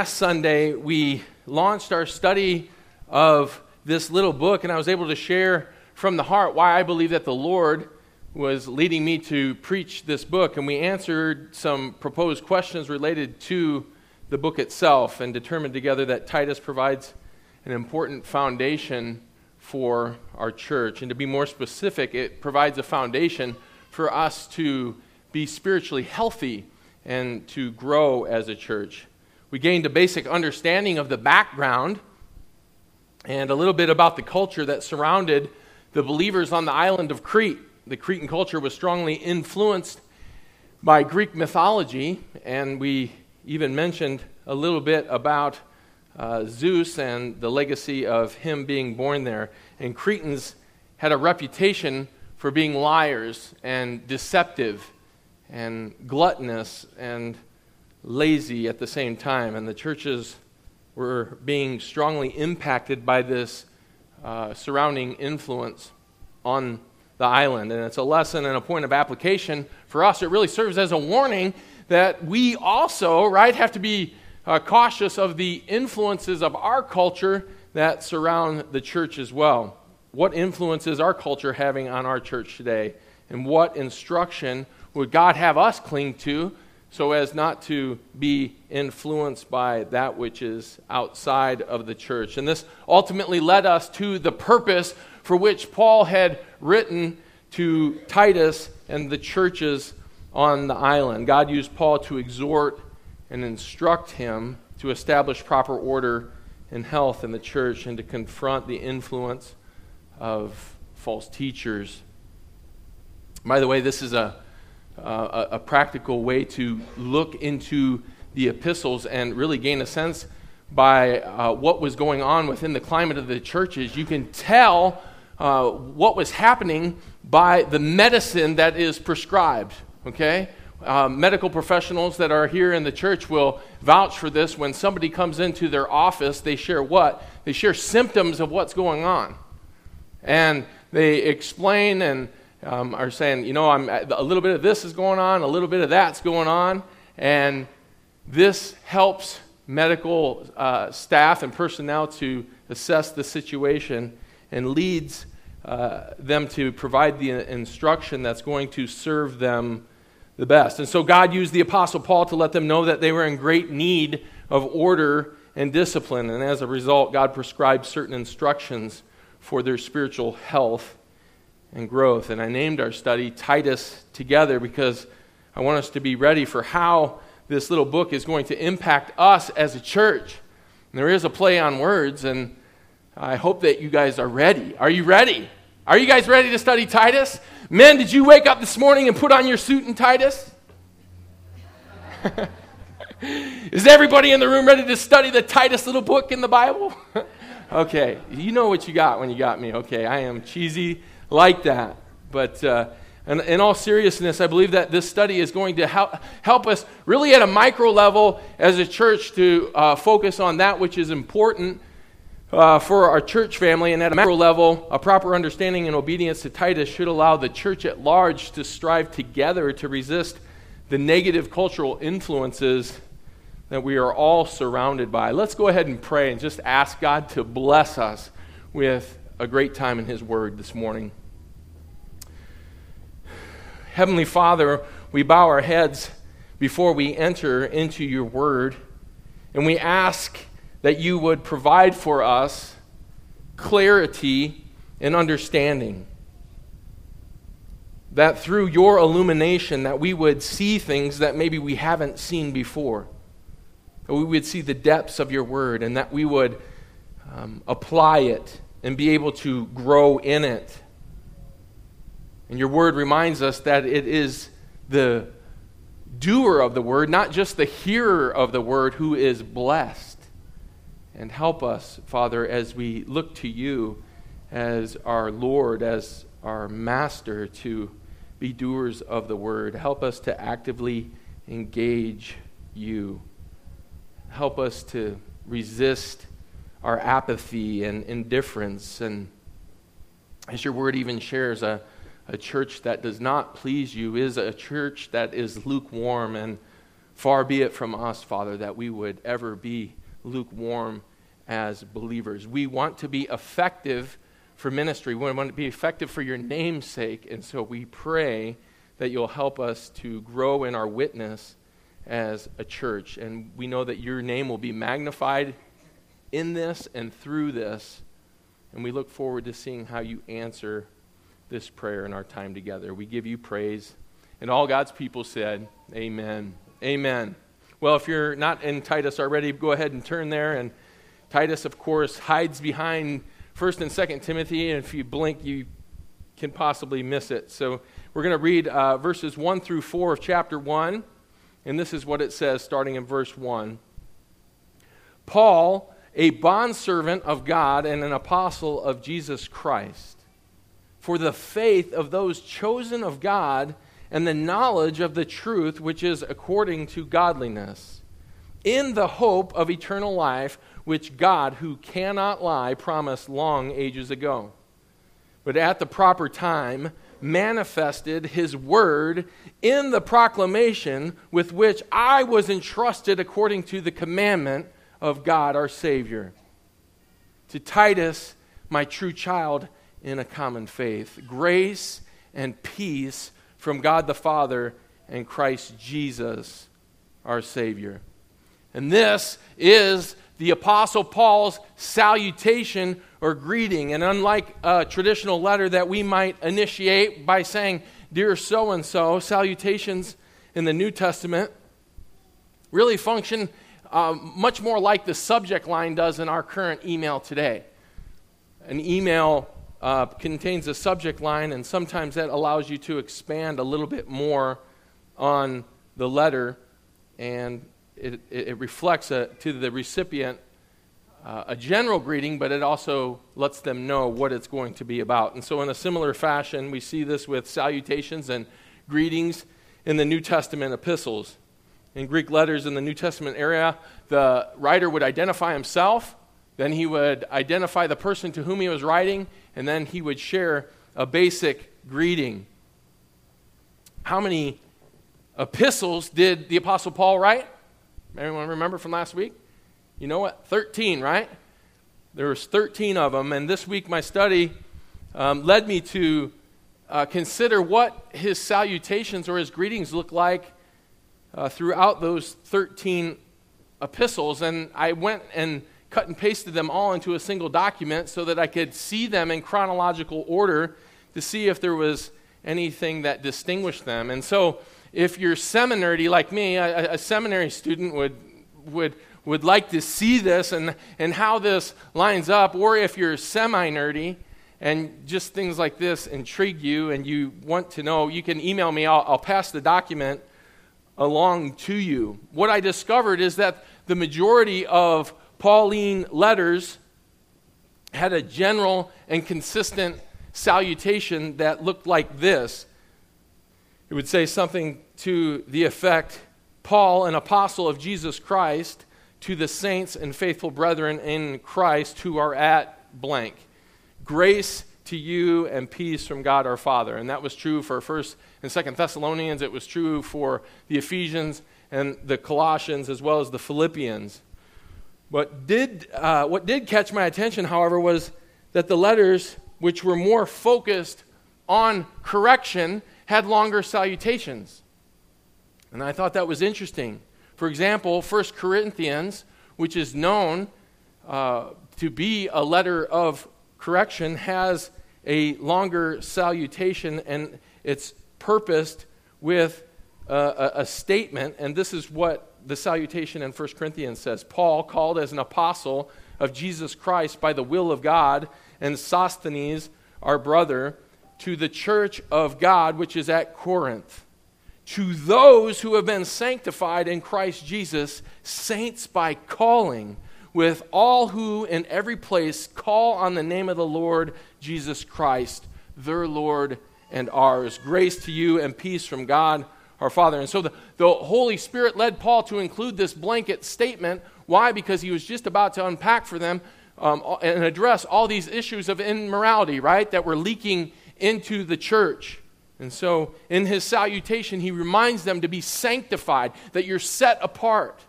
Last Sunday, we launched our study of this little book, and I was able to share from the heart why I believe that the Lord was leading me to preach this book. And we answered some proposed questions related to the book itself and determined together that Titus provides an important foundation for our church. And to be more specific, it provides a foundation for us to be spiritually healthy and to grow as a church. We gained a basic understanding of the background and a little bit about the culture that surrounded the believers on the island of Crete. The Cretan culture was strongly influenced by Greek mythology, and we even mentioned a little bit about uh, Zeus and the legacy of him being born there. And Cretans had a reputation for being liars and deceptive and gluttonous and lazy at the same time. And the churches were being strongly impacted by this uh, surrounding influence on the island. And it's a lesson and a point of application for us. It really serves as a warning that we also, right, have to be uh, cautious of the influences of our culture that surround the church as well. What influence is our culture having on our church today? And what instruction would God have us cling to so as not to be influenced by that which is outside of the church. And this ultimately led us to the purpose for which Paul had written to Titus and the churches on the island. God used Paul to exhort and instruct him to establish proper order and health in the church and to confront the influence of false teachers. By the way, this is a uh, a, a, practical way to look into the epistles and really gain a sense by uh, what was going on within the climate of the churches. You can tell uh, what was happening by the medicine that is prescribed, okay? Uh, medical professionals that are here in the church will vouch for this. When somebody comes into their office, they share what? They share symptoms of what's going on. And they explain and um, are saying, you know, I'm, a little bit of this is going on, a little bit of that's going on, and this helps medical uh, staff and personnel to assess the situation and leads uh, them to provide the instruction that's going to serve them the best. And so God used the Apostle Paul to let them know that they were in great need of order and discipline. And as a result, God prescribed certain instructions for their spiritual health and growth. And I named our study Titus Together because I want us to be ready for how this little book is going to impact us as a church. And there is a play on words, and I hope that you guys are ready. Are you ready? Are you guys ready to study Titus? Men, did you wake up this morning and put on your suit and Titus? Is everybody in the room ready to study the Titus little book in the Bible? okay, you know what you got when you got me. Okay, I am cheesy like that. But uh, in, in, all seriousness, I believe that this study is going to help, help us really at a micro level as a church to uh, focus on that which is important uh, for our church family. And at a macro level, a proper understanding and obedience to Titus should allow the church at large to strive together to resist the negative cultural influences that we are all surrounded by. Let's go ahead and pray and just ask God to bless us with a great time in His Word this morning. Heavenly Father, we bow our heads before we enter into your word, and we ask that you would provide for us clarity and understanding. That through your illumination that we would see things that maybe we haven't seen before. That we would see the depths of your word and that we would um, apply it and be able to grow in it and your word reminds us that it is the doer of the word, not just the hearer of the word, who is blessed. And help us, Father, as we look to you as our Lord, as our Master, to be doers of the word. Help us to actively engage you. Help us to resist our apathy and indifference. And as your word even shares, a a church that does not please you is a church that is lukewarm and Far be it from us, Father, that we would ever be lukewarm as believers. We want to be effective for ministry. We want to be effective for your name's sake. And so we pray that you'll help us to grow in our witness as a church. And we know that your name will be magnified in this and through this. And we look forward to seeing how you answer this prayer in our time together. We give you praise. And all God's people said, Amen. Amen. Well, if you're not in Titus already, go ahead and turn there. And Titus, of course, hides behind 1st and 2nd Timothy. And if you blink, you can possibly miss it. So we're going to read uh, verses 1 through 4 of chapter 1. And this is what it says, starting in verse 1. Paul, a bondservant of God and an apostle of Jesus Christ, for the faith of those chosen of God and the knowledge of the truth which is according to godliness, in the hope of eternal life, which God, who cannot lie, promised long ages ago. But at the proper time, manifested his word in the proclamation with which I was entrusted according to the commandment of God our Savior. To Titus, my true child in a common faith, grace and peace from God the Father and Christ Jesus our Savior. And this is the Apostle Paul's salutation or greeting. And unlike a traditional letter that we might initiate by saying, Dear so and so, salutations in the New Testament really function um, much more like the subject line does in our current email today. An email uh, contains a subject line, and sometimes that allows you to expand a little bit more on the letter and it, it reflects a, to the recipient uh, a general greeting, but it also lets them know what it's going to be about. And so, in a similar fashion, we see this with salutations and greetings in the New Testament epistles. In Greek letters in the New Testament area, the writer would identify himself, then he would identify the person to whom he was writing, and then he would share a basic greeting. How many epistles did the Apostle Paul write? Anyone remember from last week? You know what? 13, right? There was 13 of them, and this week my study um, led me to uh, consider what his salutations or his greetings look like uh, throughout those 13 epistles, and I went and cut and pasted them all into a single document so that I could see them in chronological order to see if there was anything that distinguished them. And so if you're seminary like me, a, a, seminary student would, would, would like to see this and, and how this lines up, or if you're semi nerdy and just things like this intrigue you and you want to know, you can email me. I'll, I'll pass the document along to you. What I discovered is that the majority of Pauline letters had a general and consistent salutation that looked like this it would say something to the effect Paul, an apostle of Jesus Christ, to the saints and faithful brethren in Christ who are at blank. Grace to you and peace from God our Father. And that was true for 1st and 2nd Thessalonians. It was true for the Ephesians and the Colossians as well as the Philippians. What did, uh, what did catch my attention, however, was that the letters, which were more focused on correction had longer salutations. And I thought that was interesting. For example, 1 Corinthians, which is known uh, to be a letter of correction, has a longer salutation and it's purposed with a, a statement. And this is what the salutation in 1 Corinthians says Paul, called as an apostle of Jesus Christ by the will of God, and Sosthenes, our brother, to the church of God which is at Corinth, to those who have been sanctified in Christ Jesus, saints by calling, with all who in every place call on the name of the Lord Jesus Christ, their Lord and ours. Grace to you and peace from God our Father. And so the, the Holy Spirit led Paul to include this blanket statement. Why? Because he was just about to unpack for them um, and address all these issues of immorality, right, that were leaking into the church. And so, in his salutation, he reminds them to be sanctified, that you're set apart,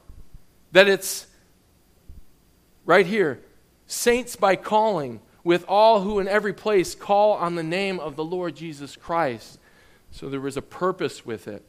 that it's right here saints by calling, with all who in every place call on the name of the Lord Jesus Christ. So there was a purpose with it.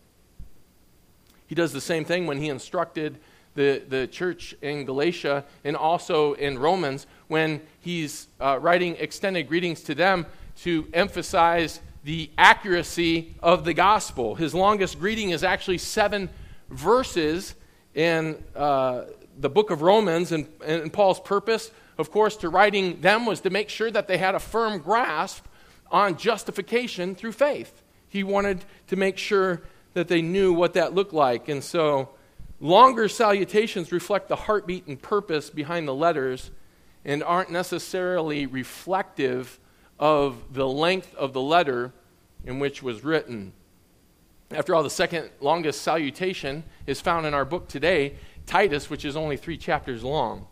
He does the same thing when he instructed the, the church in Galatia and also in Romans when he's uh, writing extended greetings to them to emphasize the accuracy of the gospel. His longest greeting is actually seven verses in uh, the book of Romans, and, and Paul's purpose, of course, to writing them was to make sure that they had a firm grasp on justification through faith. He wanted to make sure that they knew what that looked like. And so, longer salutations reflect the heartbeat and purpose behind the letters and aren't necessarily reflective of the length of the letter in which was written. After all, the second longest salutation is found in our book today, Titus, which is only three chapters long.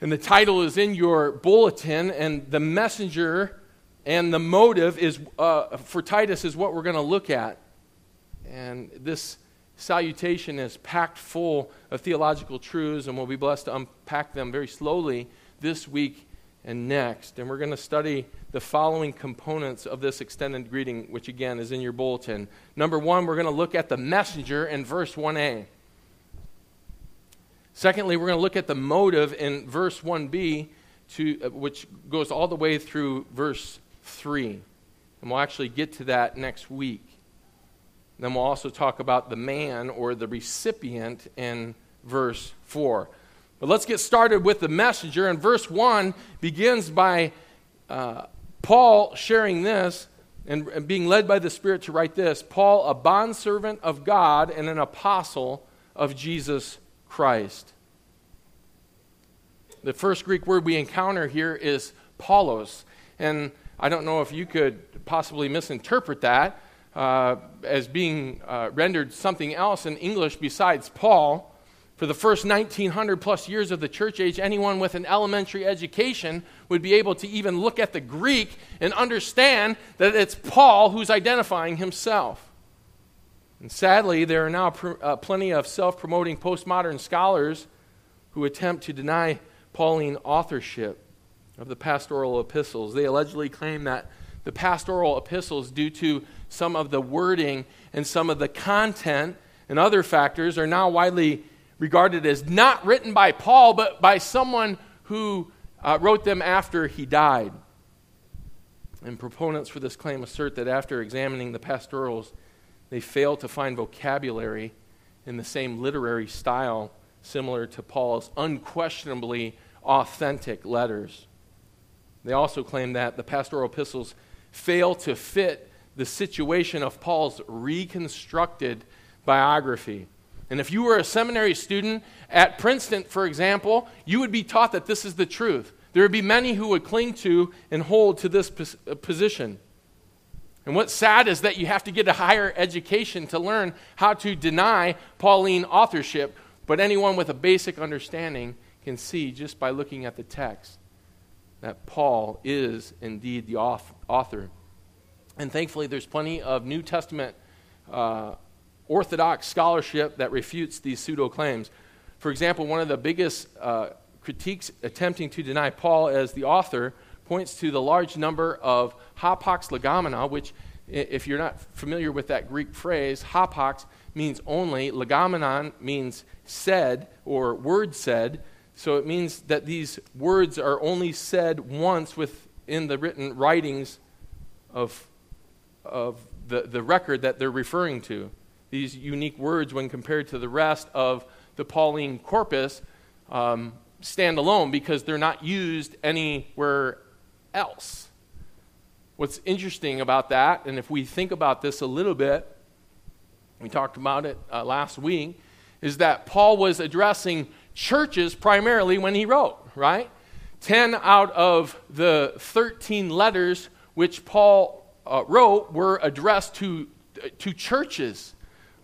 And the title is in your bulletin, and the messenger and the motive is uh, for Titus is what we're going to look at. And this salutation is packed full of theological truths, and we'll be blessed to unpack them very slowly this week and next. And we're going to study the following components of this extended greeting, which again is in your bulletin. Number one, we're going to look at the messenger in verse 1a. Secondly, we're going to look at the motive in verse 1b, to, uh, which goes all the way through verse 3. And we'll actually get to that next week. Then we'll also talk about the man or the recipient in verse 4. But let's get started with the messenger. And verse 1 begins by uh, Paul sharing this and, and being led by the Spirit to write this Paul, a bondservant of God and an apostle of Jesus Christ. The first Greek word we encounter here is Paulos. And I don't know if you could possibly misinterpret that uh, as being uh, rendered something else in English besides Paul. For the first 1900 plus years of the church age, anyone with an elementary education would be able to even look at the Greek and understand that it's Paul who's identifying himself. And sadly, there are now pr- uh, plenty of self promoting postmodern scholars who attempt to deny Pauline authorship of the pastoral epistles. They allegedly claim that the pastoral epistles, due to some of the wording and some of the content and other factors, are now widely regarded as not written by Paul, but by someone who uh, wrote them after he died. And proponents for this claim assert that after examining the pastorals, they fail to find vocabulary in the same literary style similar to Paul's unquestionably authentic letters. They also claim that the pastoral epistles fail to fit the situation of Paul's reconstructed biography. And if you were a seminary student at Princeton, for example, you would be taught that this is the truth. There would be many who would cling to and hold to this uh, position. And what's sad is that you have to get a higher education to learn how to deny Pauline authorship, but anyone with a basic understanding can see just by looking at the text that Paul is indeed the author. And thankfully, there's plenty of New Testament uh, orthodox scholarship that refutes these pseudo claims. For example, one of the biggest uh, critiques attempting to deny Paul as the author points to the large number of hapax legomena, which, if you're not familiar with that Greek phrase, hapax means only, legomenon means said or word said. So it means that these words are only said once within the written writings of, of the, the record that they're referring to these unique words, when compared to the rest of the Pauline corpus, um, stand alone because they're not used anywhere else. What's interesting about that, and if we think about this a little bit, we talked about it uh, last week, is that Paul was addressing churches primarily when he wrote, right? 10 out of the 13 letters which Paul uh, wrote were addressed to, to churches.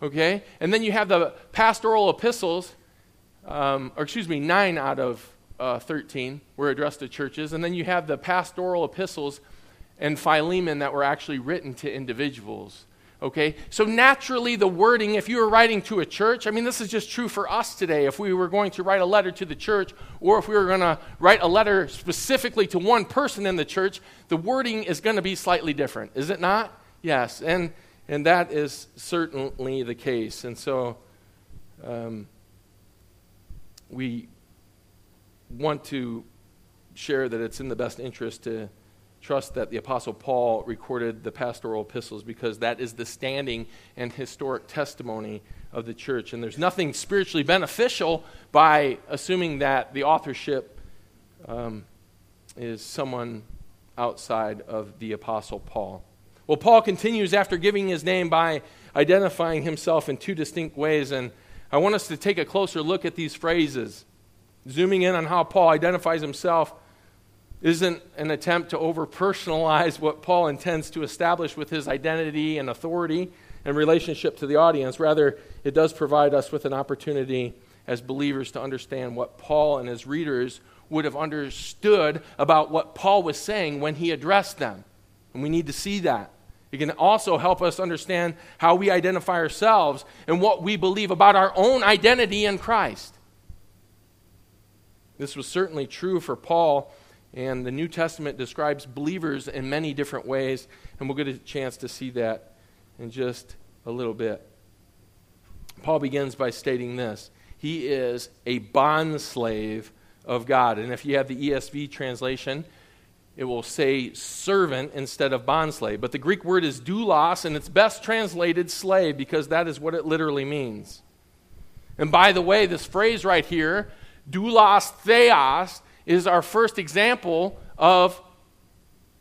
Okay? And then you have the pastoral epistles, um, or excuse me, nine out of uh, 13 were addressed to churches. And then you have the pastoral epistles, and Philemon that were actually written to individuals. Okay? So naturally, the wording, if you were writing to a church, I mean, this is just true for us today. If we were going to write a letter to the church, or if we were going to write a letter specifically to one person in the church, the wording is going to be slightly different, is it not? Yes. And, and that is certainly the case. And so um, we want to share that it's in the best interest to trust that the Apostle Paul recorded the pastoral epistles because that is the standing and historic testimony of the church. And there's nothing spiritually beneficial by assuming that the authorship um, is someone outside of the Apostle Paul. Well, Paul continues after giving his name by identifying himself in two distinct ways. And I want us to take a closer look at these phrases, zooming in on how Paul identifies himself isn't an attempt to over personalize what Paul intends to establish with his identity and authority and relationship to the audience. Rather, it does provide us with an opportunity as believers to understand what Paul and his readers would have understood about what Paul was saying when he addressed them. And we need to see that. It can also help us understand how we identify ourselves and what we believe about our own identity in Christ. This was certainly true for Paul and the New Testament describes believers in many different ways, and we'll get a chance to see that in just a little bit. Paul begins by stating this He is a bond slave of God. And if you have the ESV translation, it will say servant instead of bond slave. But the Greek word is doulos, and it's best translated slave because that is what it literally means. And by the way, this phrase right here, doulos theos, is our first example of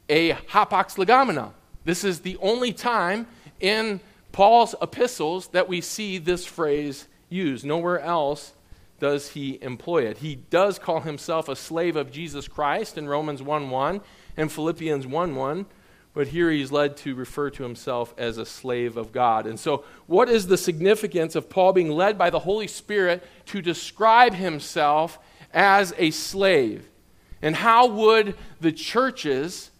a hapax legomena. This is the only time in Paul's epistles that we see this phrase used. Nowhere else does he employ it. He does call himself a slave of Jesus Christ in Romans 1 1 and Philippians 1 1, but here he's led to refer to himself as a slave of God. And so, what is the significance of Paul being led by the Holy Spirit to describe himself as a slave. And how would the churches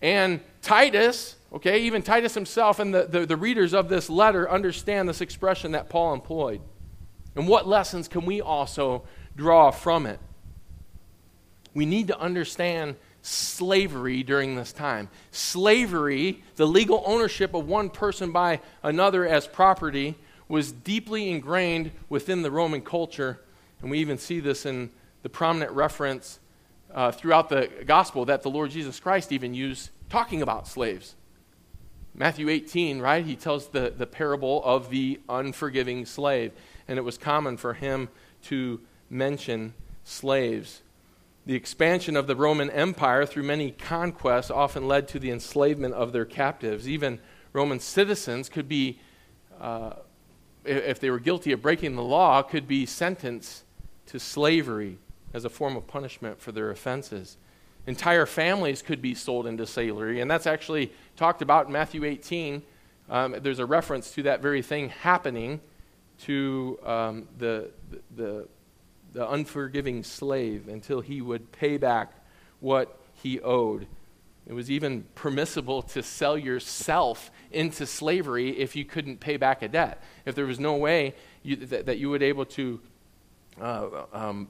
and Titus, okay, even Titus himself and the, the, the, readers of this letter understand this expression that Paul employed? And what lessons can we also draw from it? We need to understand slavery during this time. Slavery, the legal ownership of one person by another as property, was deeply ingrained within the Roman culture and we even see this in the prominent reference uh, throughout the gospel that the Lord Jesus Christ even used talking about slaves. Matthew 18, right? He tells the, the parable of the unforgiving slave. And it was common for him to mention slaves. The expansion of the Roman Empire through many conquests often led to the enslavement of their captives. Even Roman citizens could be, uh, if they were guilty of breaking the law, could be sentenced to slavery as a form of punishment for their offenses. Entire families could be sold into slavery, and that's actually talked about in Matthew 18. Um, there's a reference to that very thing happening to um, the, the, the unforgiving slave until he would pay back what he owed. It was even permissible to sell yourself into slavery if you couldn't pay back a debt. If there was no way you, that, that you would able to uh, um,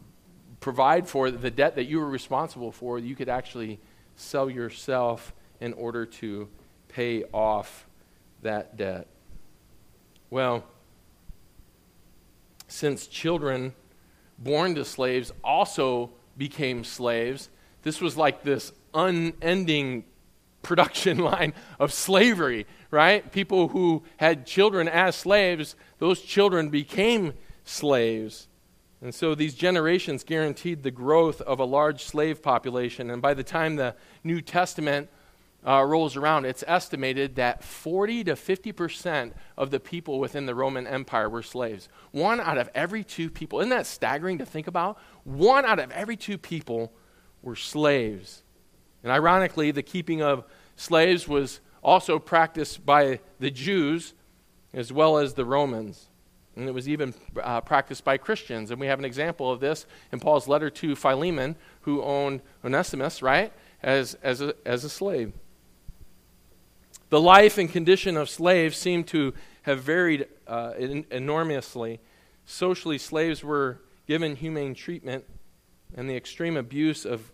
provide for the debt that you were responsible for, you could actually sell yourself in order to pay off that debt. Well, since children born to slaves also became slaves, this was like this unending production line of slavery, right? People who had children as slaves, those children became slaves. And so these generations guaranteed the growth of a large slave population. And by the time the New Testament uh, rolls around, it's estimated that 40 to 50% of the people within the Roman Empire were slaves. One out of every two people. Isn't that staggering to think about? One out of every two people were slaves. And ironically, the keeping of slaves was also practiced by the Jews as well as the Romans. And it was even uh, practiced by Christians. And we have an example of this in Paul's letter to Philemon, who owned Onesimus, right, as, as, a, as a slave. The life and condition of slaves seem to have varied uh, enormously. Socially, slaves were given humane treatment, and the extreme abuse of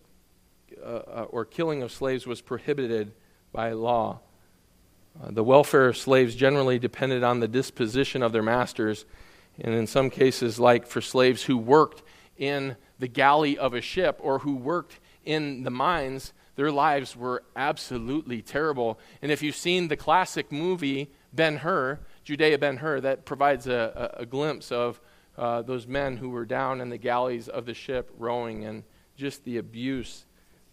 uh, uh or killing of slaves was prohibited by law. Uh, the welfare of slaves generally depended on the disposition of their masters, and in some cases, like for slaves who worked in the galley of a ship or who worked in the mines, their lives were absolutely terrible. And if you've seen the classic movie Ben Hur, Judah Ben Hur, that provides a, a, a glimpse of uh, those men who were down in the galleys of the ship rowing and just the abuse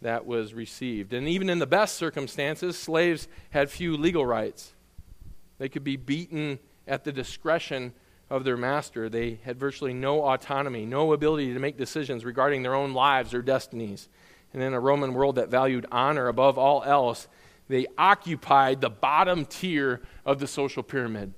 that was received. And even in the best circumstances, slaves had few legal rights. They could be beaten at the discretion of their master. They had virtually no autonomy, no ability to make decisions regarding their own lives or destinies. And in a Roman world that valued honor above all else, they occupied the bottom tier of the social pyramid.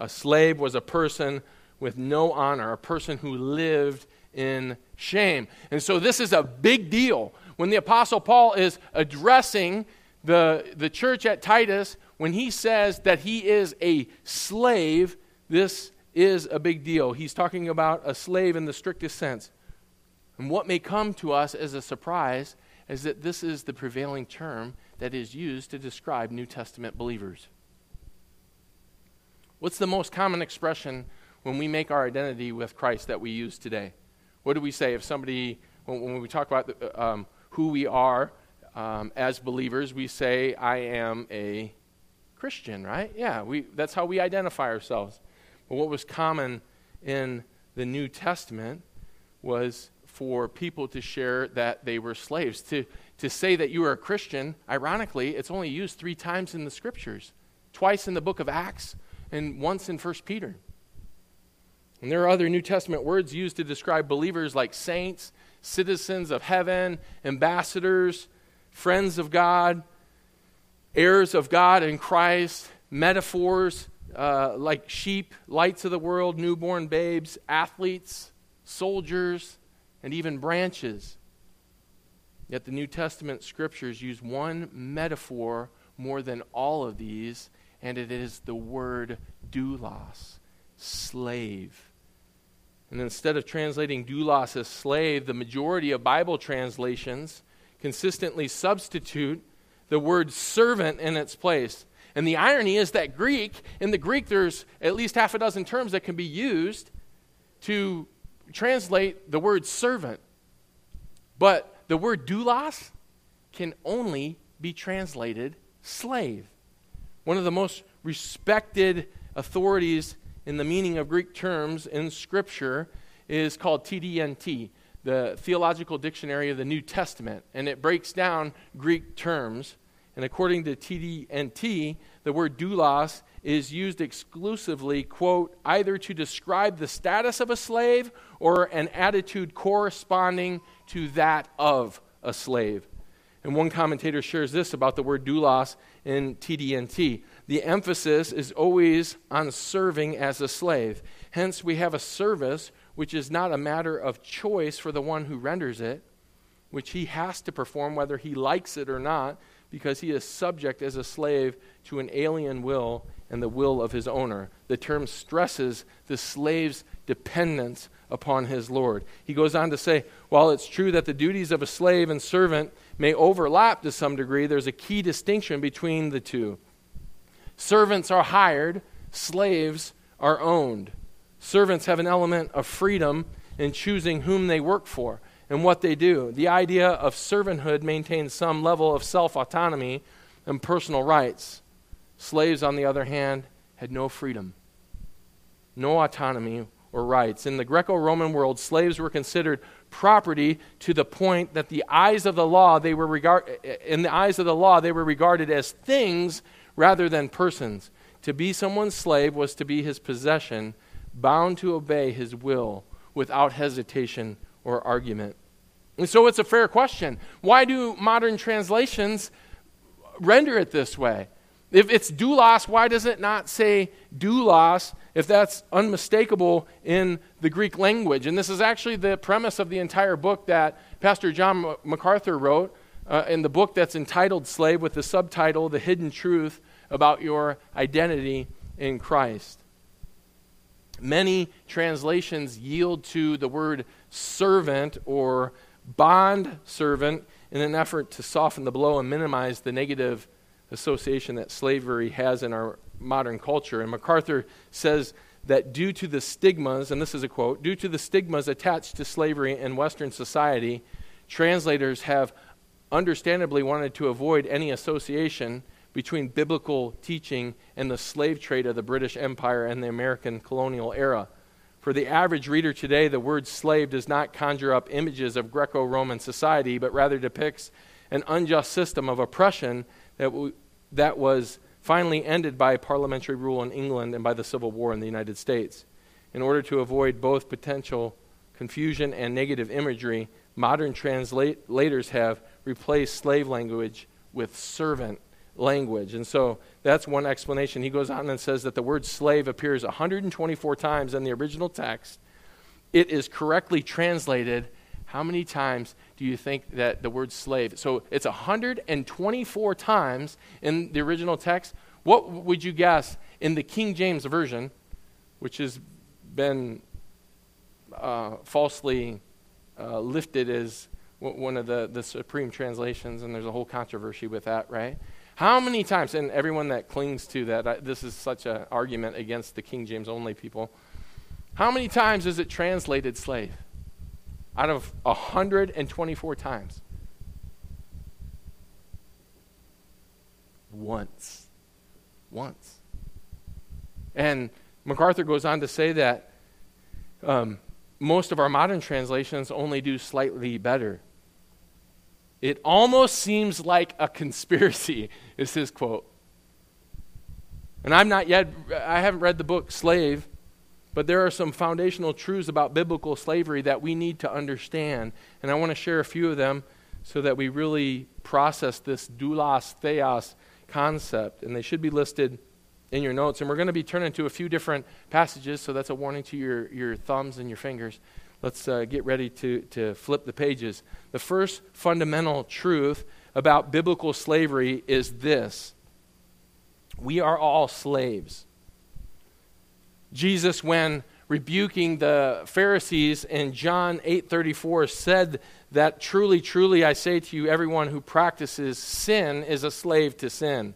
A slave was a person with no honor, a person who lived in shame. And so this is a big deal. When the Apostle Paul is addressing the, the church at Titus, when he says that he is a slave, this is a big deal. He's talking about a slave in the strictest sense. And what may come to us as a surprise is that this is the prevailing term that is used to describe New Testament believers. What's the most common expression when we make our identity with Christ that we use today? What do we say if somebody, when, we talk about um, who we are um, as believers, we say, I am a Christian, right? Yeah, we, that's how we identify ourselves. But what was common in the New Testament was for people to share that they were slaves. To, to say that you are a Christian, ironically, it's only used three times in the scriptures twice in the book of Acts and once in 1 Peter. And there are other New Testament words used to describe believers like saints, citizens of heaven, ambassadors, friends of God, heirs of God in Christ, metaphors uh, like sheep, lights of the world, newborn babes, athletes, soldiers, and even branches. Yet the New Testament scriptures use one metaphor more than all of these, and it is the word doulos, slave. And instead of translating doulos as slave, the majority of Bible translations consistently substitute the word servant in its place. And the irony is that Greek, in the Greek, there's at least half a dozen terms that can be used to translate the word servant. But the word doulos can only be translated slave. One of the most respected authorities in the meaning of Greek terms in Scripture is called TDNT, the Theological Dictionary of the New Testament, and it breaks down Greek terms. And according to TDNT, the word doulos is used exclusively, quote, either to describe the status of a slave or an attitude corresponding to that of a slave. And one commentator shares this about the word doulos in TDNT the emphasis is always on serving as a slave. Hence, we have a service which is not a matter of choice for the one who renders it, which he has to perform whether he likes it or not, because he is subject as a slave to an alien will and the will of his owner. The term stresses the slave's dependence upon his Lord. He goes on to say, while it's true that the duties of a slave and servant may overlap to some degree, there's a key distinction between the two. Servants are hired, slaves are owned. Servants have an element of freedom in choosing whom they work for and what they do. The idea of servanthood maintains some level of self autonomy and personal rights. Slaves, on the other hand, had no freedom, no autonomy or rights. In the Greco Roman world, slaves were considered property to the point that the eyes of the law they were regard in the eyes of the law they were regarded as things rather than persons. To be someone's slave was to be his possession, bound to obey his will without hesitation or argument. And so it's a fair question. Why do modern translations render it this way? If it's doulos, why does it not say doulos if that's unmistakable in the Greek language? And this is actually the premise of the entire book that Pastor John MacArthur wrote uh, in the book that's entitled Slave with the subtitle The Hidden Truth About Your Identity in Christ. Many translations yield to the word servant or bond servant in an effort to soften the blow and minimize the negative association that slavery has in our modern culture. And MacArthur says that due to the stigmas, and this is a quote, due to the stigmas attached to slavery in Western society, translators have understandably wanted to avoid any association between biblical teaching and the slave trade of the British Empire and the American colonial era. For the average reader today, the word slave does not conjure up images of Greco Roman society, but rather depicts an unjust system of oppression that, w- that was finally ended by parliamentary rule in England and by the Civil War in the United States. In order to avoid both potential confusion and negative imagery, modern translators have replaced slave language with servant language. And so that's one explanation. He goes on and says that the word slave appears 124 times in the original text. It is correctly translated. How many times do you think that the word slave? So it's 124 times in the original text. What would you guess in the King James Version, which has been uh, falsely uh, lifted as one of the, the supreme translations, and there's a whole controversy with that, right? How many times, and everyone that clings to that, I, this is such an argument against the King James only people. How many times is it translated slave? Out of 124 times. Once. Once. And MacArthur goes on to say that um, most of our modern translations only do slightly better. It almost seems like a conspiracy, is his quote. And I'm not yet, I haven't read the book Slave, but there are some foundational truths about biblical slavery that we need to understand. And I want to share a few of them so that we really process this doulos theos concept. And they should be listed in your notes. And we're going to be turning to a few different passages, so that's a warning to your, your thumbs and your fingers. Let's uh, get ready to, to flip the pages. The first fundamental truth about biblical slavery is this we are all slaves. Jesus, when rebuking the Pharisees in John 8:34 said that truly truly I say to you everyone who practices sin is a slave to sin.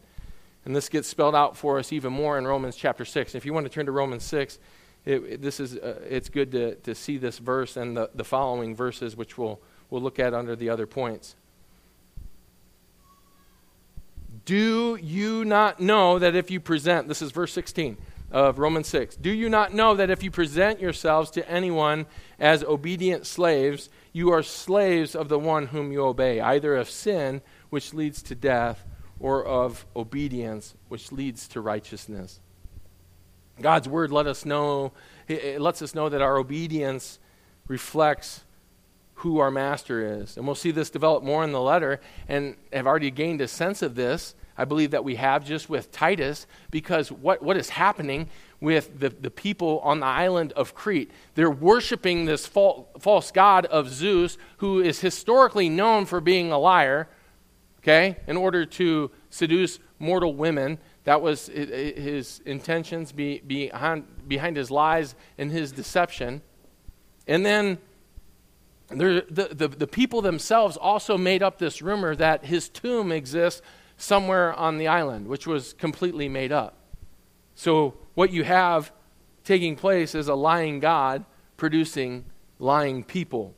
And this gets spelled out for us even more in Romans chapter 6. If you want to turn to Romans 6, it, this is, uh, it's good to, to see this verse and the, the following verses, which we'll, we'll look at under the other points. Do you not know that if you present, this is verse 16 of Romans 6, do you not know that if you present yourselves to anyone as obedient slaves, you are slaves of the one whom you obey, either of sin, which leads to death, or of obedience, which leads to righteousness. God's word let us know, it lets us know that our obedience reflects who our master is. And we'll see this develop more in the letter, and have already gained a sense of this. I believe that we have just with Titus, because what, what is happening with the, the people on the island of Crete? They're worshiping this false god of Zeus, who is historically known for being a liar okay, in order to seduce mortal women. That was his intentions behind, behind his lies and his deception. And then the, the, the people themselves also made up this rumor that his tomb exists somewhere on the island, which was completely made up. So, what you have taking place is a lying God producing lying people.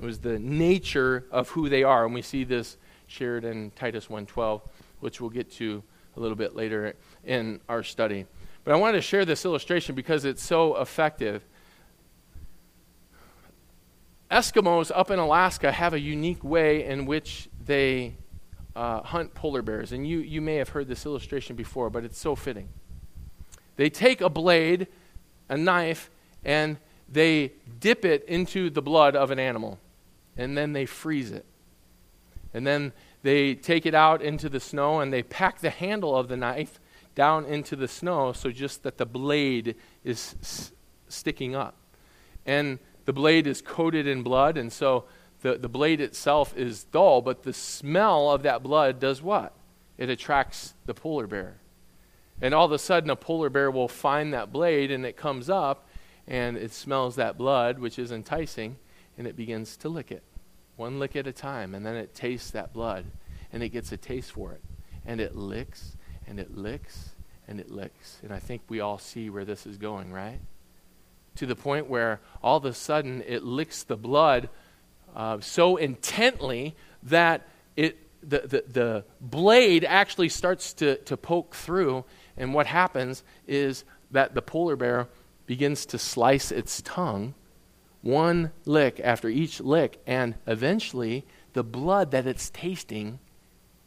It was the nature of who they are. And we see this shared in Titus 1.12, which we'll get to a little bit later in our study. But I wanted to share this illustration because it's so effective. Eskimos up in Alaska have a unique way in which they uh, hunt polar bears. And you, you may have heard this illustration before, but it's so fitting. They take a blade, a knife, and they dip it into the blood of an animal and then they freeze it. And then they take it out into the snow and they pack the handle of the knife down into the snow so just that the blade is s- sticking up. And the blade is coated in blood, and so the, the blade itself is dull, but the smell of that blood does what? It attracts the polar bear. And all of a sudden, a polar bear will find that blade and it comes up and it smells that blood, which is enticing, and it begins to lick it, one lick at a time. And then it tastes that blood and it gets a taste for it. And it licks and it licks and it licks. And I think we all see where this is going, right? To the point where all of a sudden it licks the blood uh, so intently that it, the, the, the blade actually starts to, to poke through. And what happens is that the polar bear begins to slice its tongue one lick after each lick, and eventually the blood that it's tasting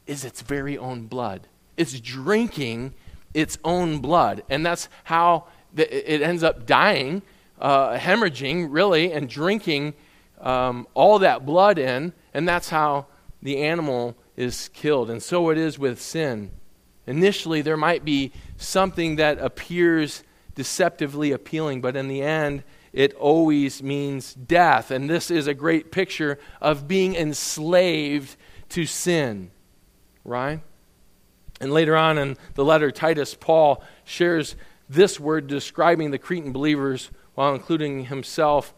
is its very own blood. It's drinking its own blood. And that's how it ends up dying, uh, hemorrhaging, really, and drinking um, all that blood in, and that's how the animal is killed. And so it is with sin. Initially, there might be something that appears deceptively appealing, but in the end, it always means death. And this is a great picture of being enslaved to sin, right? And later on in the letter, Titus, Paul shares this word describing the Cretan believers while including himself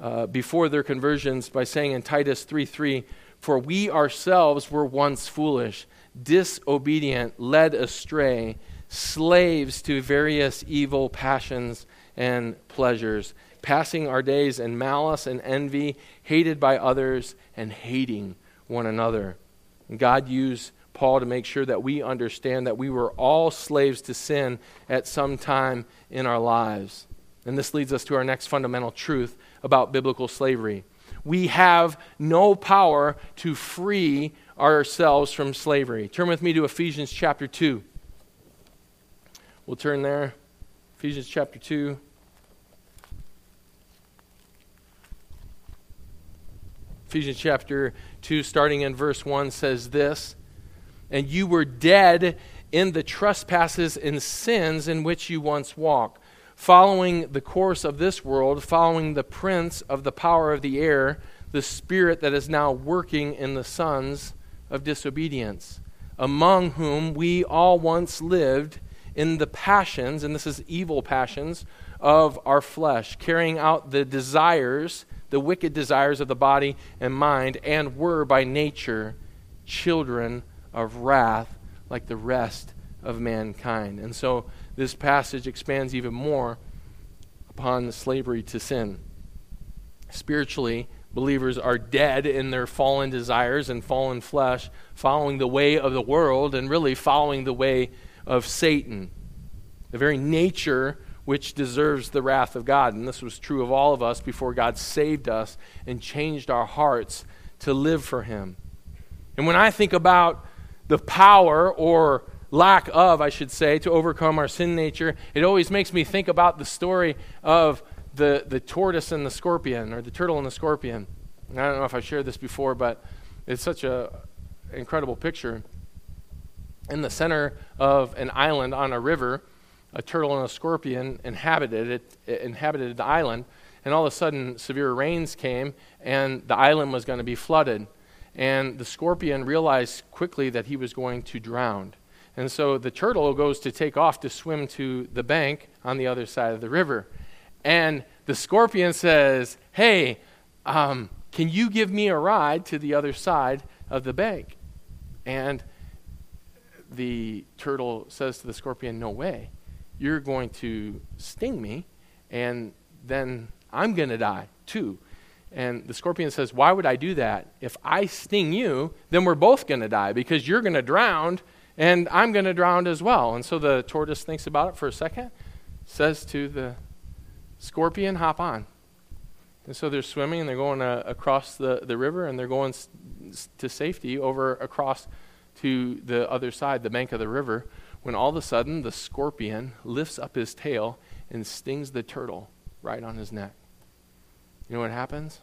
uh, before their conversions by saying in Titus 3 3, For we ourselves were once foolish, disobedient, led astray, slaves to various evil passions and pleasures, passing our days in malice and envy, hated by others, and hating one another. And God used Paul to make sure that we understand that we were all slaves to sin at some time in our lives. And this leads us to our next fundamental truth about biblical slavery. We have no power to free ourselves from slavery. Turn with me to Ephesians chapter 2. We'll turn there. Ephesians chapter 2. Ephesians chapter 2, starting in verse 1, says this And you were dead in the trespasses and sins in which you once walked following the course of this world, following the prince of the power of the air, the spirit that is now working in the sons of disobedience, among whom we all once lived in the passions, and this is evil passions, of our flesh, carrying out the desires, the wicked desires of the body and mind, and were by nature children of wrath like the rest of mankind. And so this passage expands even more upon slavery to sin. Spiritually, believers are dead in their fallen desires and fallen flesh, following the way of the world and really following the way of Satan, the very nature which deserves the wrath of God. And this was true of all of us before God saved us and changed our hearts to live for Him. And when I think about the power or lack of, I should say, to overcome our sin nature, it always makes me think about the story of the, the tortoise and the scorpion, or the turtle and the scorpion. And I don't know if I've shared this before, but it's such an incredible picture. In the center of an island on a river, a turtle and a scorpion inhabited it, it inhabited the island, and all of a sudden severe rains came, and the island was going to be flooded. And the scorpion realized quickly that he was going to drown. And so the turtle goes to take off to swim to the bank on the other side of the river. And the scorpion says, Hey, um, can you give me a ride to the other side of the bank? And the turtle says to the scorpion, No way. You're going to sting me, and then I'm going to die too. And the scorpion says, Why would I do that? If I sting you, then we're both going to die because you're going to drown and I'm going to drown as well. And so the tortoise thinks about it for a second, says to the scorpion, hop on. And so they're swimming and they're going uh, across the, the river and they're going s- to safety over across to the other side, the bank of the river, when all of a sudden the scorpion lifts up his tail and stings the turtle right on his neck. You know what happens?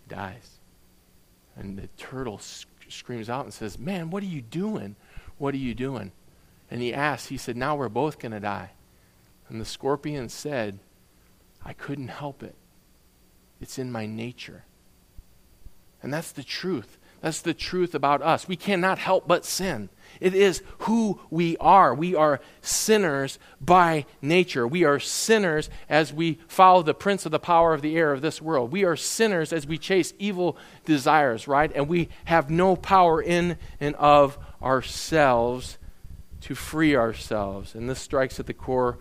He dies. And the turtle screams out and says, Man, what are you doing? What are you doing? And he asked, He said, Now we're both going to die. And the scorpion said, I couldn't help it. it's in my nature. And that's the truth. That's the truth about us. We cannot help but sin. It is who we are. We are sinners by nature. We are sinners as we follow the prince of the power of the air of this world. We are sinners as we chase evil desires, right? And we have no power in and of ourselves to free ourselves. And this strikes at the core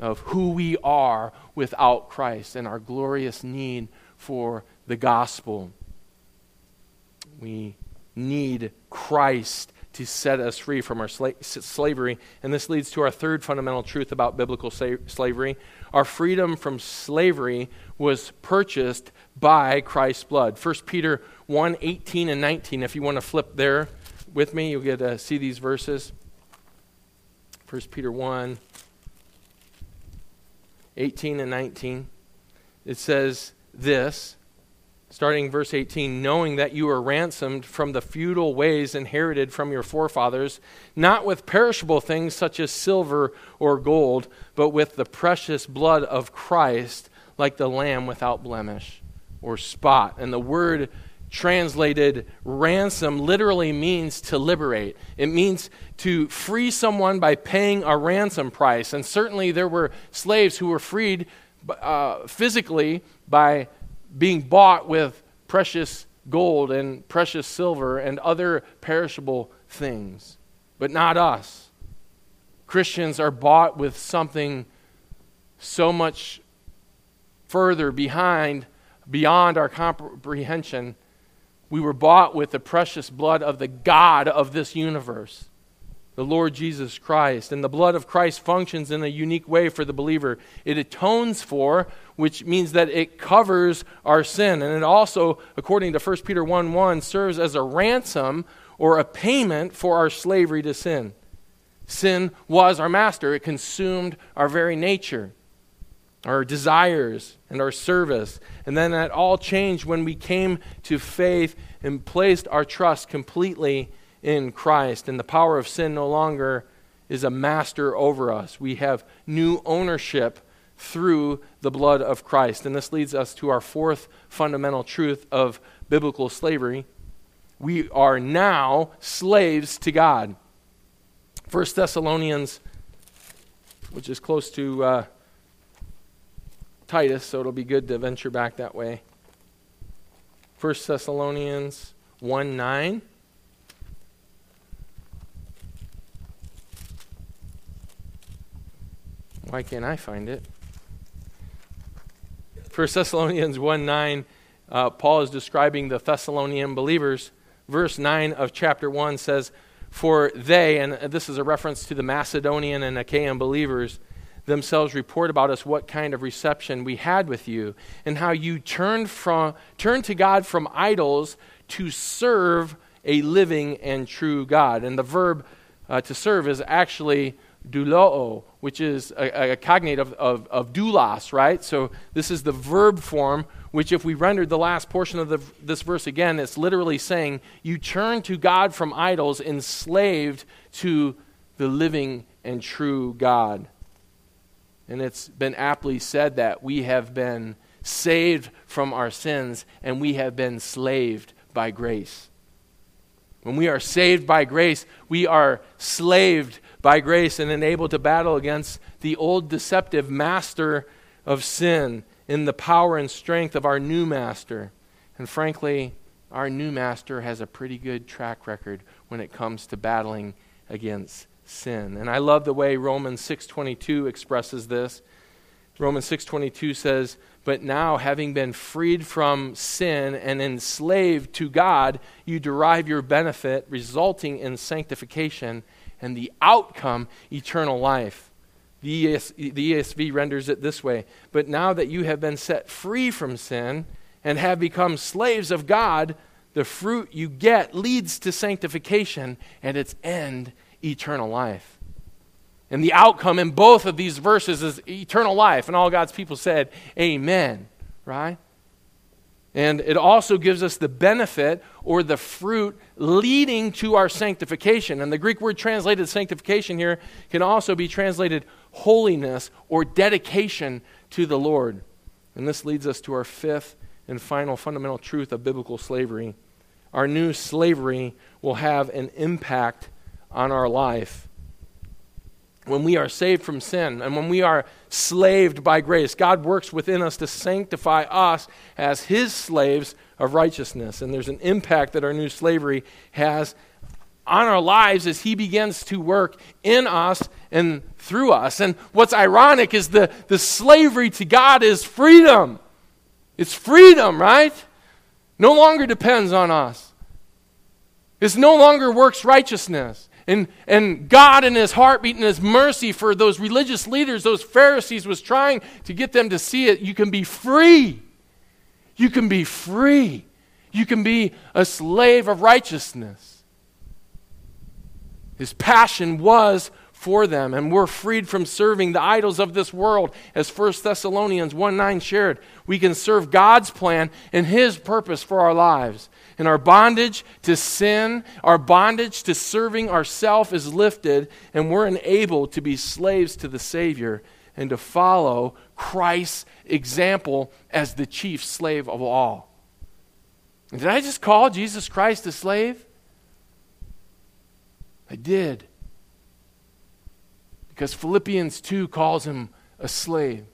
of who we are without Christ and our glorious need for the gospel. We need Christ to set us free from our sla- slavery. And this leads to our third fundamental truth about biblical sa- slavery. Our freedom from slavery was purchased by Christ's blood. 1 Peter 1 18 and 19. If you want to flip there with me, you'll get to see these verses. 1 Peter 1 18 and 19. It says this starting verse 18, knowing that you are ransomed from the feudal ways inherited from your forefathers, not with perishable things such as silver or gold, but with the precious blood of Christ, like the lamb without blemish or spot. And the word translated ransom literally means to liberate. It means to free someone by paying a ransom price. And certainly there were slaves who were freed uh, physically by being bought with precious gold and precious silver and other perishable things, but not us. Christians are bought with something so much further behind, beyond our comprehension. We were bought with the precious blood of the God of this universe the Lord Jesus Christ. And the blood of Christ functions in a unique way for the believer. It atones for, which means that it covers our sin. And it also, according to 1 Peter 1 1, serves as a ransom or a payment for our slavery to sin. Sin was our master, it consumed our very nature, our desires, and our service. And then that all changed when we came to faith and placed our trust completely in Christ, and the power of sin no longer is a master over us. We have new ownership through the blood of Christ. And this leads us to our fourth fundamental truth of biblical slavery. We are now slaves to God. 1 Thessalonians, which is close to uh, Titus, so it'll be good to venture back that way. 1 Thessalonians 1 9. Why can't I find it? 1 Thessalonians 1 9, uh, Paul is describing the Thessalonian believers. Verse 9 of chapter 1 says, For they, and this is a reference to the Macedonian and Achaean believers, themselves report about us what kind of reception we had with you, and how you turned, from, turned to God from idols to serve a living and true God. And the verb uh, to serve is actually douloo, which is a, a cognate of, of, of doulos, right? So this is the verb form, which if we rendered the last portion of the, this verse again, it's literally saying, You turn to God from idols, enslaved to the living and true God. And it's been aptly said that we have been saved from our sins and we have been slaved by grace. When we are saved by grace, we are slaved by grace and enabled to battle against the old deceptive master of sin in the power and strength of our new master. And frankly, our new master has a pretty good track record when it comes to battling against sin. And I love the way Romans 6:22 expresses this. Romans 6:22 says, "But now having been freed from sin and enslaved to God, you derive your benefit resulting in sanctification and the outcome, eternal life. The, ES, the ESV renders it this way But now that you have been set free from sin and have become slaves of God, the fruit you get leads to sanctification and its end, eternal life. And the outcome in both of these verses is eternal life. And all God's people said, Amen. Right? And it also gives us the benefit or the fruit leading to our sanctification. And the Greek word translated sanctification here can also be translated holiness or dedication to the Lord. And this leads us to our fifth and final fundamental truth of biblical slavery. Our new slavery will have an impact on our life. When we are saved from sin and when we are slaved by grace, God works within us to sanctify us as His slaves of righteousness. And there's an impact that our new slavery has on our lives as He begins to work in us and through us. And what's ironic is the, the slavery to God is freedom. It's freedom, right? No longer depends on us. It's no longer works righteousness. And, and God, in His heartbeat and His mercy for those religious leaders, those Pharisees, was trying to get them to see it. You can be free. You can be free. You can be a slave of righteousness. His passion was for them, and we're freed from serving the idols of this world. As 1 Thessalonians 1 9 shared, we can serve God's plan and His purpose for our lives. And our bondage to sin, our bondage to serving ourself is lifted, and we're enabled to be slaves to the Savior and to follow Christ's example as the chief slave of all. Did I just call Jesus Christ a slave? I did. Because Philippians 2 calls him a slave.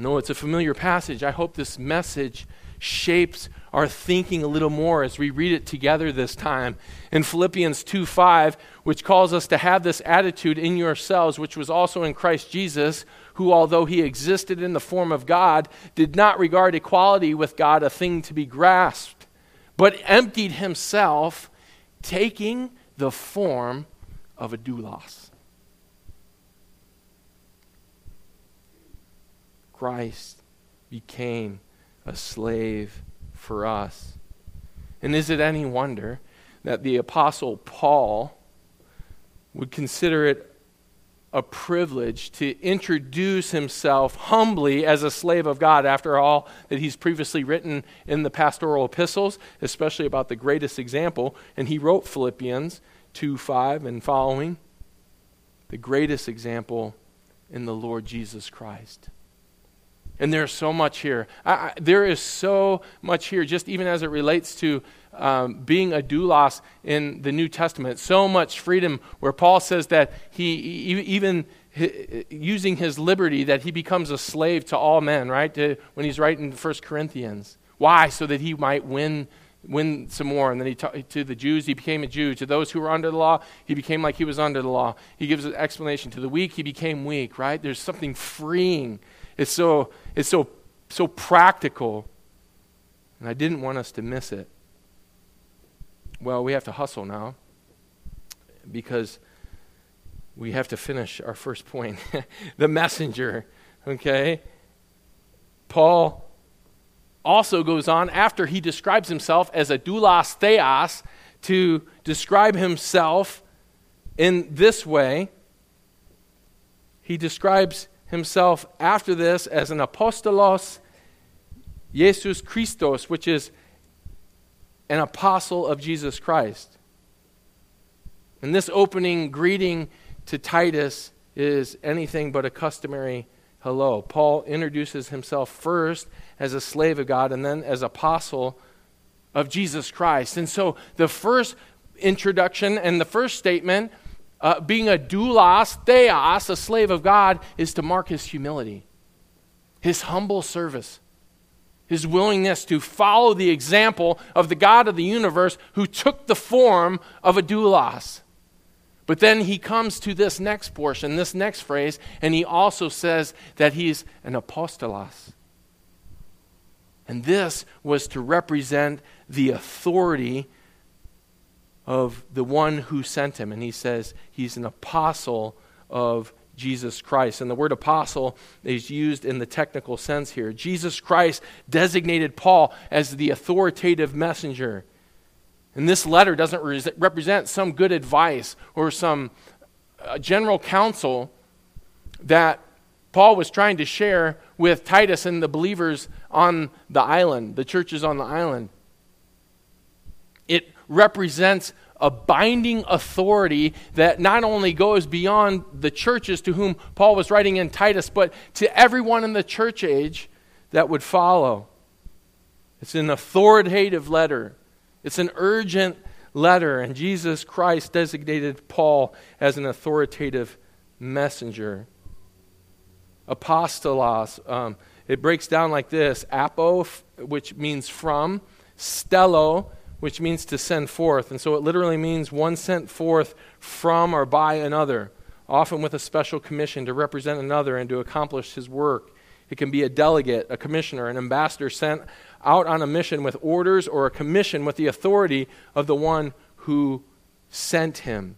No, it's a familiar passage. I hope this message shapes our thinking a little more as we read it together this time. In Philippians 2 5, which calls us to have this attitude in yourselves, which was also in Christ Jesus, who, although he existed in the form of God, did not regard equality with God a thing to be grasped, but emptied himself, taking the form of a doulos. Christ became a slave for us. And is it any wonder that the Apostle Paul would consider it a privilege to introduce himself humbly as a slave of God after all that he's previously written in the pastoral epistles, especially about the greatest example. And he wrote Philippians 2 5 and following, the greatest example in the Lord Jesus Christ. And there's so much here. I, I, there is so much here, just even as it relates to um, being a doulos in the New Testament. So much freedom, where Paul says that he, even using his liberty, that he becomes a slave to all men, right? To, when he's writing 1 Corinthians. Why? So that he might win win some more. And then he ta- to the Jews, he became a Jew. To those who were under the law, he became like he was under the law. He gives an explanation. To the weak, he became weak, right? There's something freeing it's so, it's so, so practical. And I didn't want us to miss it. Well, we have to hustle now because we have to finish our first point the messenger. Okay? Paul also goes on after he describes himself as a doulos theos to describe himself in this way. He describes himself after this as an apostolos Jesus Christos, which is an apostle of Jesus Christ. And this opening greeting to Titus is anything but a customary hello. Paul introduces himself first as a slave of God and then as apostle of Jesus Christ. And so the first introduction and the first statement uh, being a doulos, theos, a slave of God, is to mark his humility, his humble service, his willingness to follow the example of the God of the universe who took the form of a doulos. But then he comes to this next portion, this next phrase, and he also says that he's an apostolos. And this was to represent the authority of the one who sent him. And he says he's an apostle of Jesus Christ. And the word apostle is used in the technical sense here. Jesus Christ designated Paul as the authoritative messenger. And this letter doesn't re- represent some good advice or some uh, general counsel that Paul was trying to share with Titus and the believers on the island, the churches on the island. It represents a binding authority that not only goes beyond the churches to whom Paul was writing in Titus, but to everyone in the church age that would follow. It's an authoritative letter, it's an urgent letter, and Jesus Christ designated Paul as an authoritative messenger. Apostolos, um, it breaks down like this apo, which means from, stello, which means to send forth. And so it literally means one sent forth from or by another, often with a special commission to represent another and to accomplish his work. It can be a delegate, a commissioner, an ambassador sent out on a mission with orders or a commission with the authority of the one who sent him.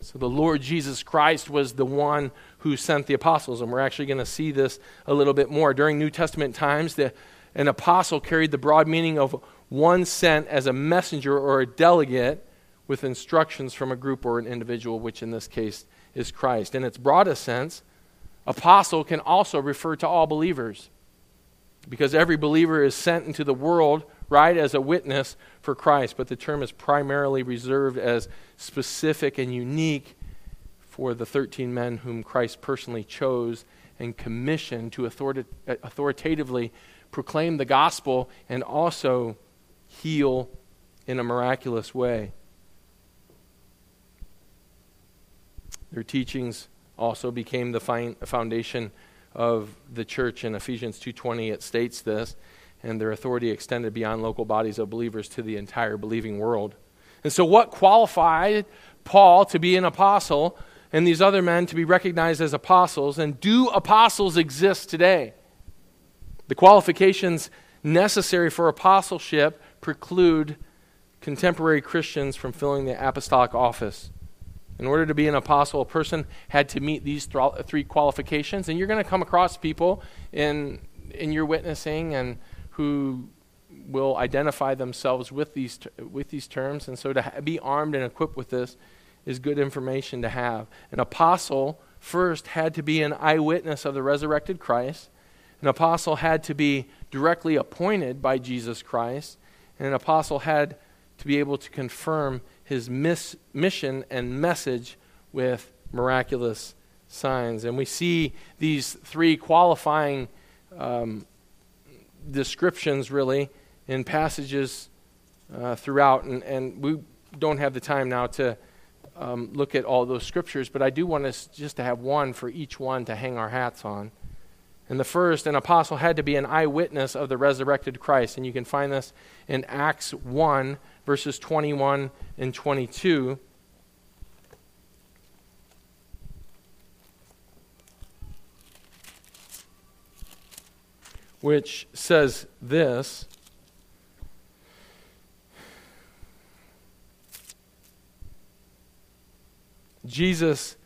So the Lord Jesus Christ was the one who sent the apostles, and we're actually going to see this a little bit more. During New Testament times, the, an apostle carried the broad meaning of one sent as a messenger or a delegate with instructions from a group or an individual, which in this case is Christ. In its broadest sense, apostle can also refer to all believers because every believer is sent into the world, right, as a witness for Christ. But the term is primarily reserved as specific and unique for the 13 men whom Christ personally chose and commissioned to authoritatively proclaim the gospel and also heal in a miraculous way. Their teachings also became the foundation of the church in Ephesians 2:20 it states this and their authority extended beyond local bodies of believers to the entire believing world. And so what qualified Paul to be an apostle and these other men to be recognized as apostles and do apostles exist today? The qualifications necessary for apostleship preclude contemporary Christians from filling the apostolic office. In order to be an apostle, a person had to meet these three qualifications. And you're going to come across people in, in your witnessing and who will identify themselves with these, with these terms. And so to ha- be armed and equipped with this is good information to have. An apostle first had to be an eyewitness of the resurrected Christ. An apostle had to be directly appointed by Jesus Christ. And an apostle had to be able to confirm his miss, mission and message with miraculous signs. And we see these three qualifying um, descriptions, really, in passages uh, throughout. And, and we don't have the time now to um, look at all those scriptures, but I do want us just to have one for each one to hang our hats on. And the first, an apostle had to be an eyewitness of the resurrected Christ. And you can find this in Acts 1, verses 21 and 22. Which says this Jesus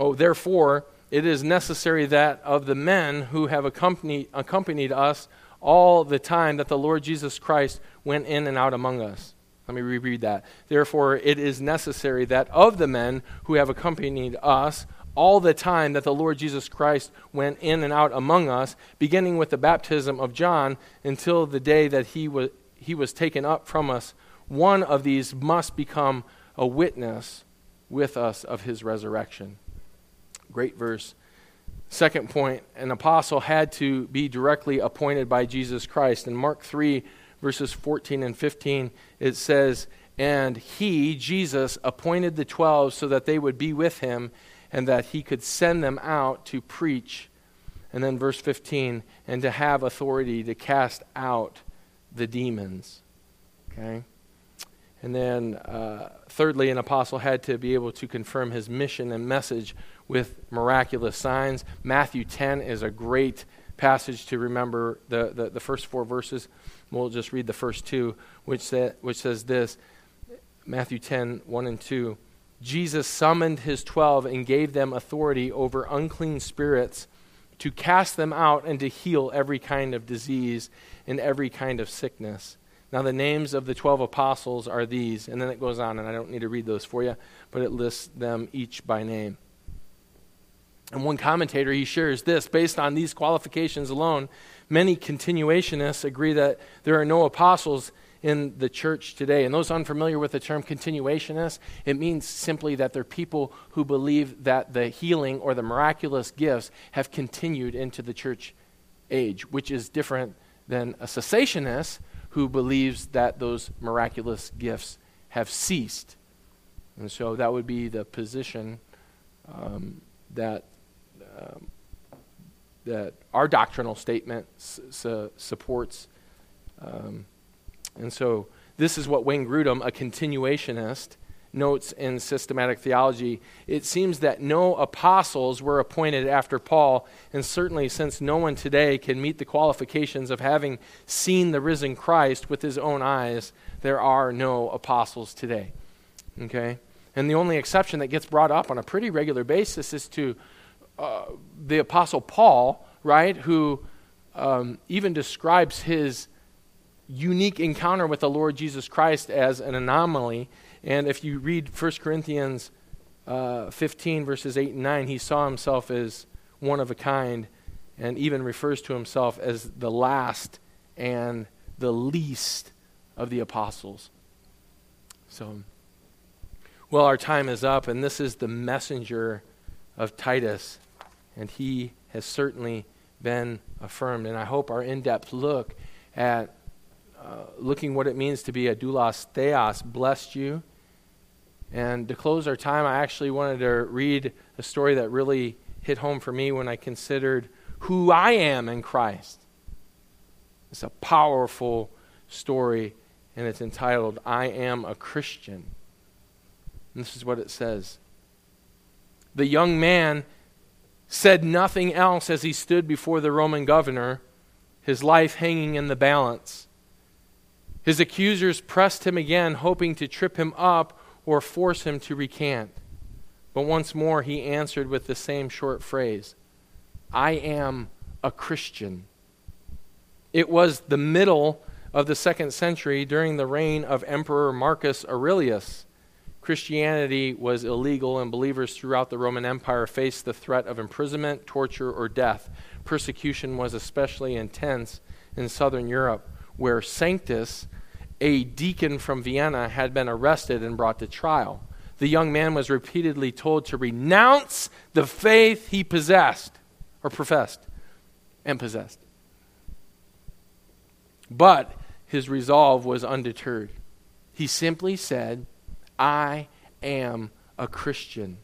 Oh, therefore, it is necessary that of the men who have accompanied, accompanied us all the time that the Lord Jesus Christ went in and out among us. Let me reread that. Therefore, it is necessary that of the men who have accompanied us all the time that the Lord Jesus Christ went in and out among us, beginning with the baptism of John until the day that he was, he was taken up from us, one of these must become a witness with us of his resurrection. Great verse. Second point, an apostle had to be directly appointed by Jesus Christ. In Mark 3, verses 14 and 15, it says, And he, Jesus, appointed the twelve so that they would be with him and that he could send them out to preach. And then verse 15, and to have authority to cast out the demons. Okay? And then, uh, thirdly, an apostle had to be able to confirm his mission and message with miraculous signs. Matthew 10 is a great passage to remember the, the, the first four verses. We'll just read the first two, which, say, which says this Matthew 10 1 and 2. Jesus summoned his twelve and gave them authority over unclean spirits to cast them out and to heal every kind of disease and every kind of sickness. Now, the names of the 12 apostles are these, and then it goes on, and I don't need to read those for you, but it lists them each by name. And one commentator, he shares this based on these qualifications alone, many continuationists agree that there are no apostles in the church today. And those unfamiliar with the term continuationist, it means simply that they're people who believe that the healing or the miraculous gifts have continued into the church age, which is different than a cessationist who believes that those miraculous gifts have ceased. And so that would be the position um, that um, that our doctrinal statement su- supports. Um, and so this is what Wayne Grudem, a continuationist, notes in systematic theology. It seems that no apostles were appointed after Paul, and certainly since no one today can meet the qualifications of having seen the risen Christ with his own eyes, there are no apostles today. Okay? And the only exception that gets brought up on a pretty regular basis is to uh, the Apostle Paul, right, who um, even describes his unique encounter with the Lord Jesus Christ as an anomaly. And if you read 1 Corinthians uh, 15, verses 8 and 9, he saw himself as one of a kind and even refers to himself as the last and the least of the apostles. So, well, our time is up, and this is the messenger of Titus, and he has certainly been affirmed. And I hope our in depth look at uh, looking what it means to be a doulos theos blessed you. And to close our time, I actually wanted to read a story that really hit home for me when I considered who I am in Christ. It's a powerful story, and it's entitled, I Am a Christian. And this is what it says The young man said nothing else as he stood before the Roman governor, his life hanging in the balance. His accusers pressed him again, hoping to trip him up or force him to recant. But once more he answered with the same short phrase I am a Christian. It was the middle of the second century during the reign of Emperor Marcus Aurelius. Christianity was illegal, and believers throughout the Roman Empire faced the threat of imprisonment, torture, or death. Persecution was especially intense in southern Europe, where Sanctus, a deacon from Vienna, had been arrested and brought to trial. The young man was repeatedly told to renounce the faith he possessed, or professed, and possessed. But his resolve was undeterred. He simply said, I am a Christian.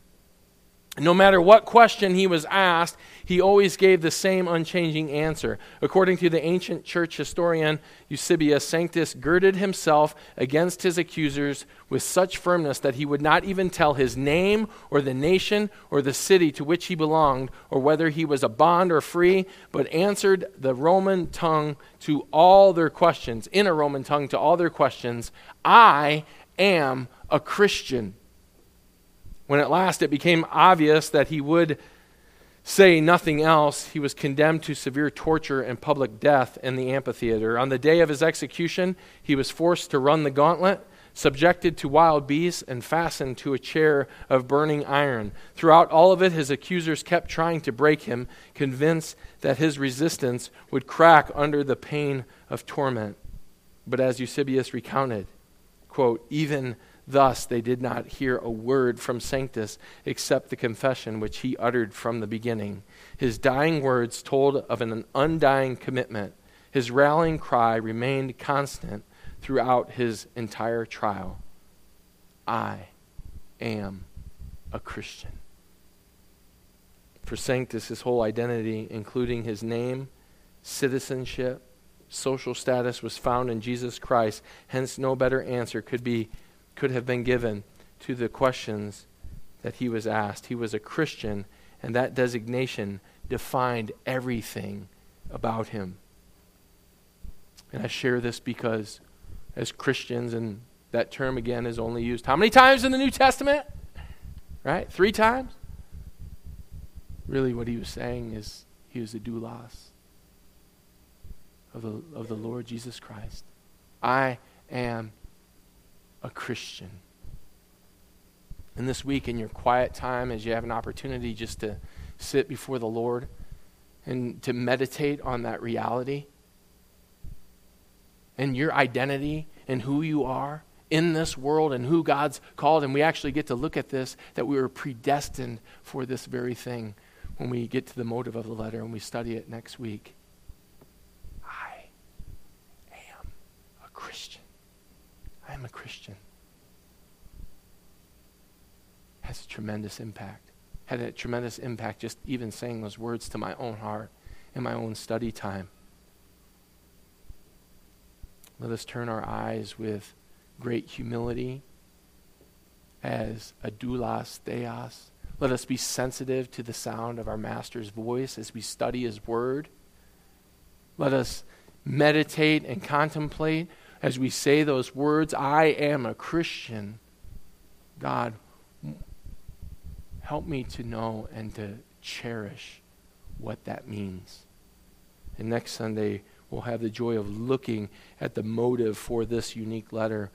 No matter what question he was asked, he always gave the same unchanging answer. According to the ancient church historian Eusebius, Sanctus girded himself against his accusers with such firmness that he would not even tell his name or the nation or the city to which he belonged or whether he was a bond or free, but answered the Roman tongue to all their questions, in a Roman tongue to all their questions I am a Christian. When at last it became obvious that he would say nothing else, he was condemned to severe torture and public death in the amphitheater. On the day of his execution, he was forced to run the gauntlet, subjected to wild beasts, and fastened to a chair of burning iron. Throughout all of it, his accusers kept trying to break him, convinced that his resistance would crack under the pain of torment. But as Eusebius recounted, quote, even Thus, they did not hear a word from Sanctus except the confession which he uttered from the beginning. His dying words told of an undying commitment. His rallying cry remained constant throughout his entire trial I am a Christian. For Sanctus, his whole identity, including his name, citizenship, social status, was found in Jesus Christ. Hence, no better answer could be could have been given to the questions that he was asked. He was a Christian, and that designation defined everything about him. And I share this because, as Christians, and that term again is only used how many times in the New Testament? Right? Three times? Really, what he was saying is he was a doulos of the, of the Lord Jesus Christ. I am a Christian. And this week, in your quiet time, as you have an opportunity just to sit before the Lord and to meditate on that reality and your identity and who you are in this world and who God's called. And we actually get to look at this that we were predestined for this very thing when we get to the motive of the letter and we study it next week. I am a Christian. I am a Christian. Has a tremendous impact. Had a tremendous impact just even saying those words to my own heart in my own study time. Let us turn our eyes with great humility as a doulos theos. Let us be sensitive to the sound of our Master's voice as we study His Word. Let us meditate and contemplate as we say those words I am a Christian. God, help me to know and to cherish what that means. And next Sunday, we'll have the joy of looking at the motive for this unique letter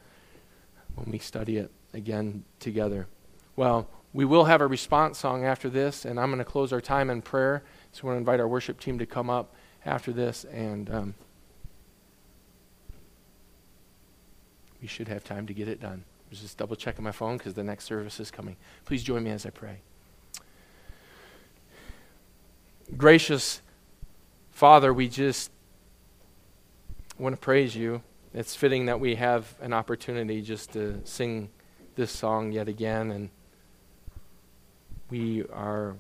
when we study it again together. Well, we will have a response song after this, and I'm going to close our time in prayer. So I want to invite our worship team to come up after this, and um, we should have time to get it done. I was just double checking my phone because the next service is coming. Please join me as I pray. Gracious Father, we just want to praise you. It's fitting that we have an opportunity just to sing this song yet again, and we are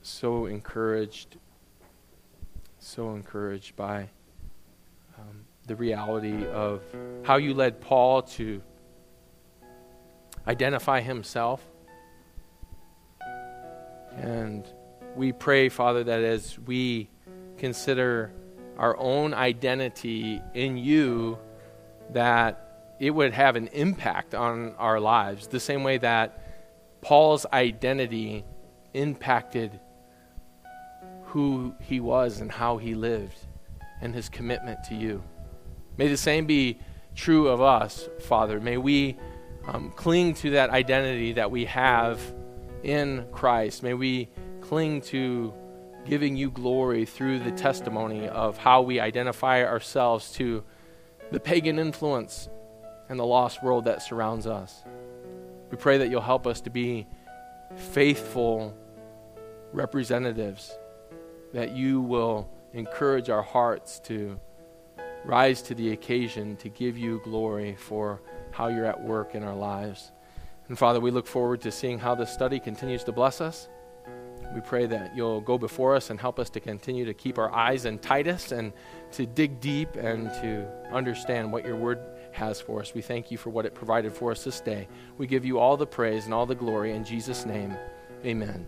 so encouraged, so encouraged by um, the reality of how you led Paul to identify himself. And we pray, Father, that as we consider our own identity in you, that it would have an impact on our lives, the same way that Paul's identity impacted who he was and how he lived and his commitment to you. May the same be true of us, Father. May we um, cling to that identity that we have in Christ. May we cling to giving you glory through the testimony of how we identify ourselves to the pagan influence and the lost world that surrounds us. We pray that you'll help us to be faithful representatives, that you will encourage our hearts to rise to the occasion to give you glory for how you're at work in our lives. And Father, we look forward to seeing how this study continues to bless us. We pray that you'll go before us and help us to continue to keep our eyes in Titus and to dig deep and to understand what your word has for us. We thank you for what it provided for us this day. We give you all the praise and all the glory in Jesus' name. Amen.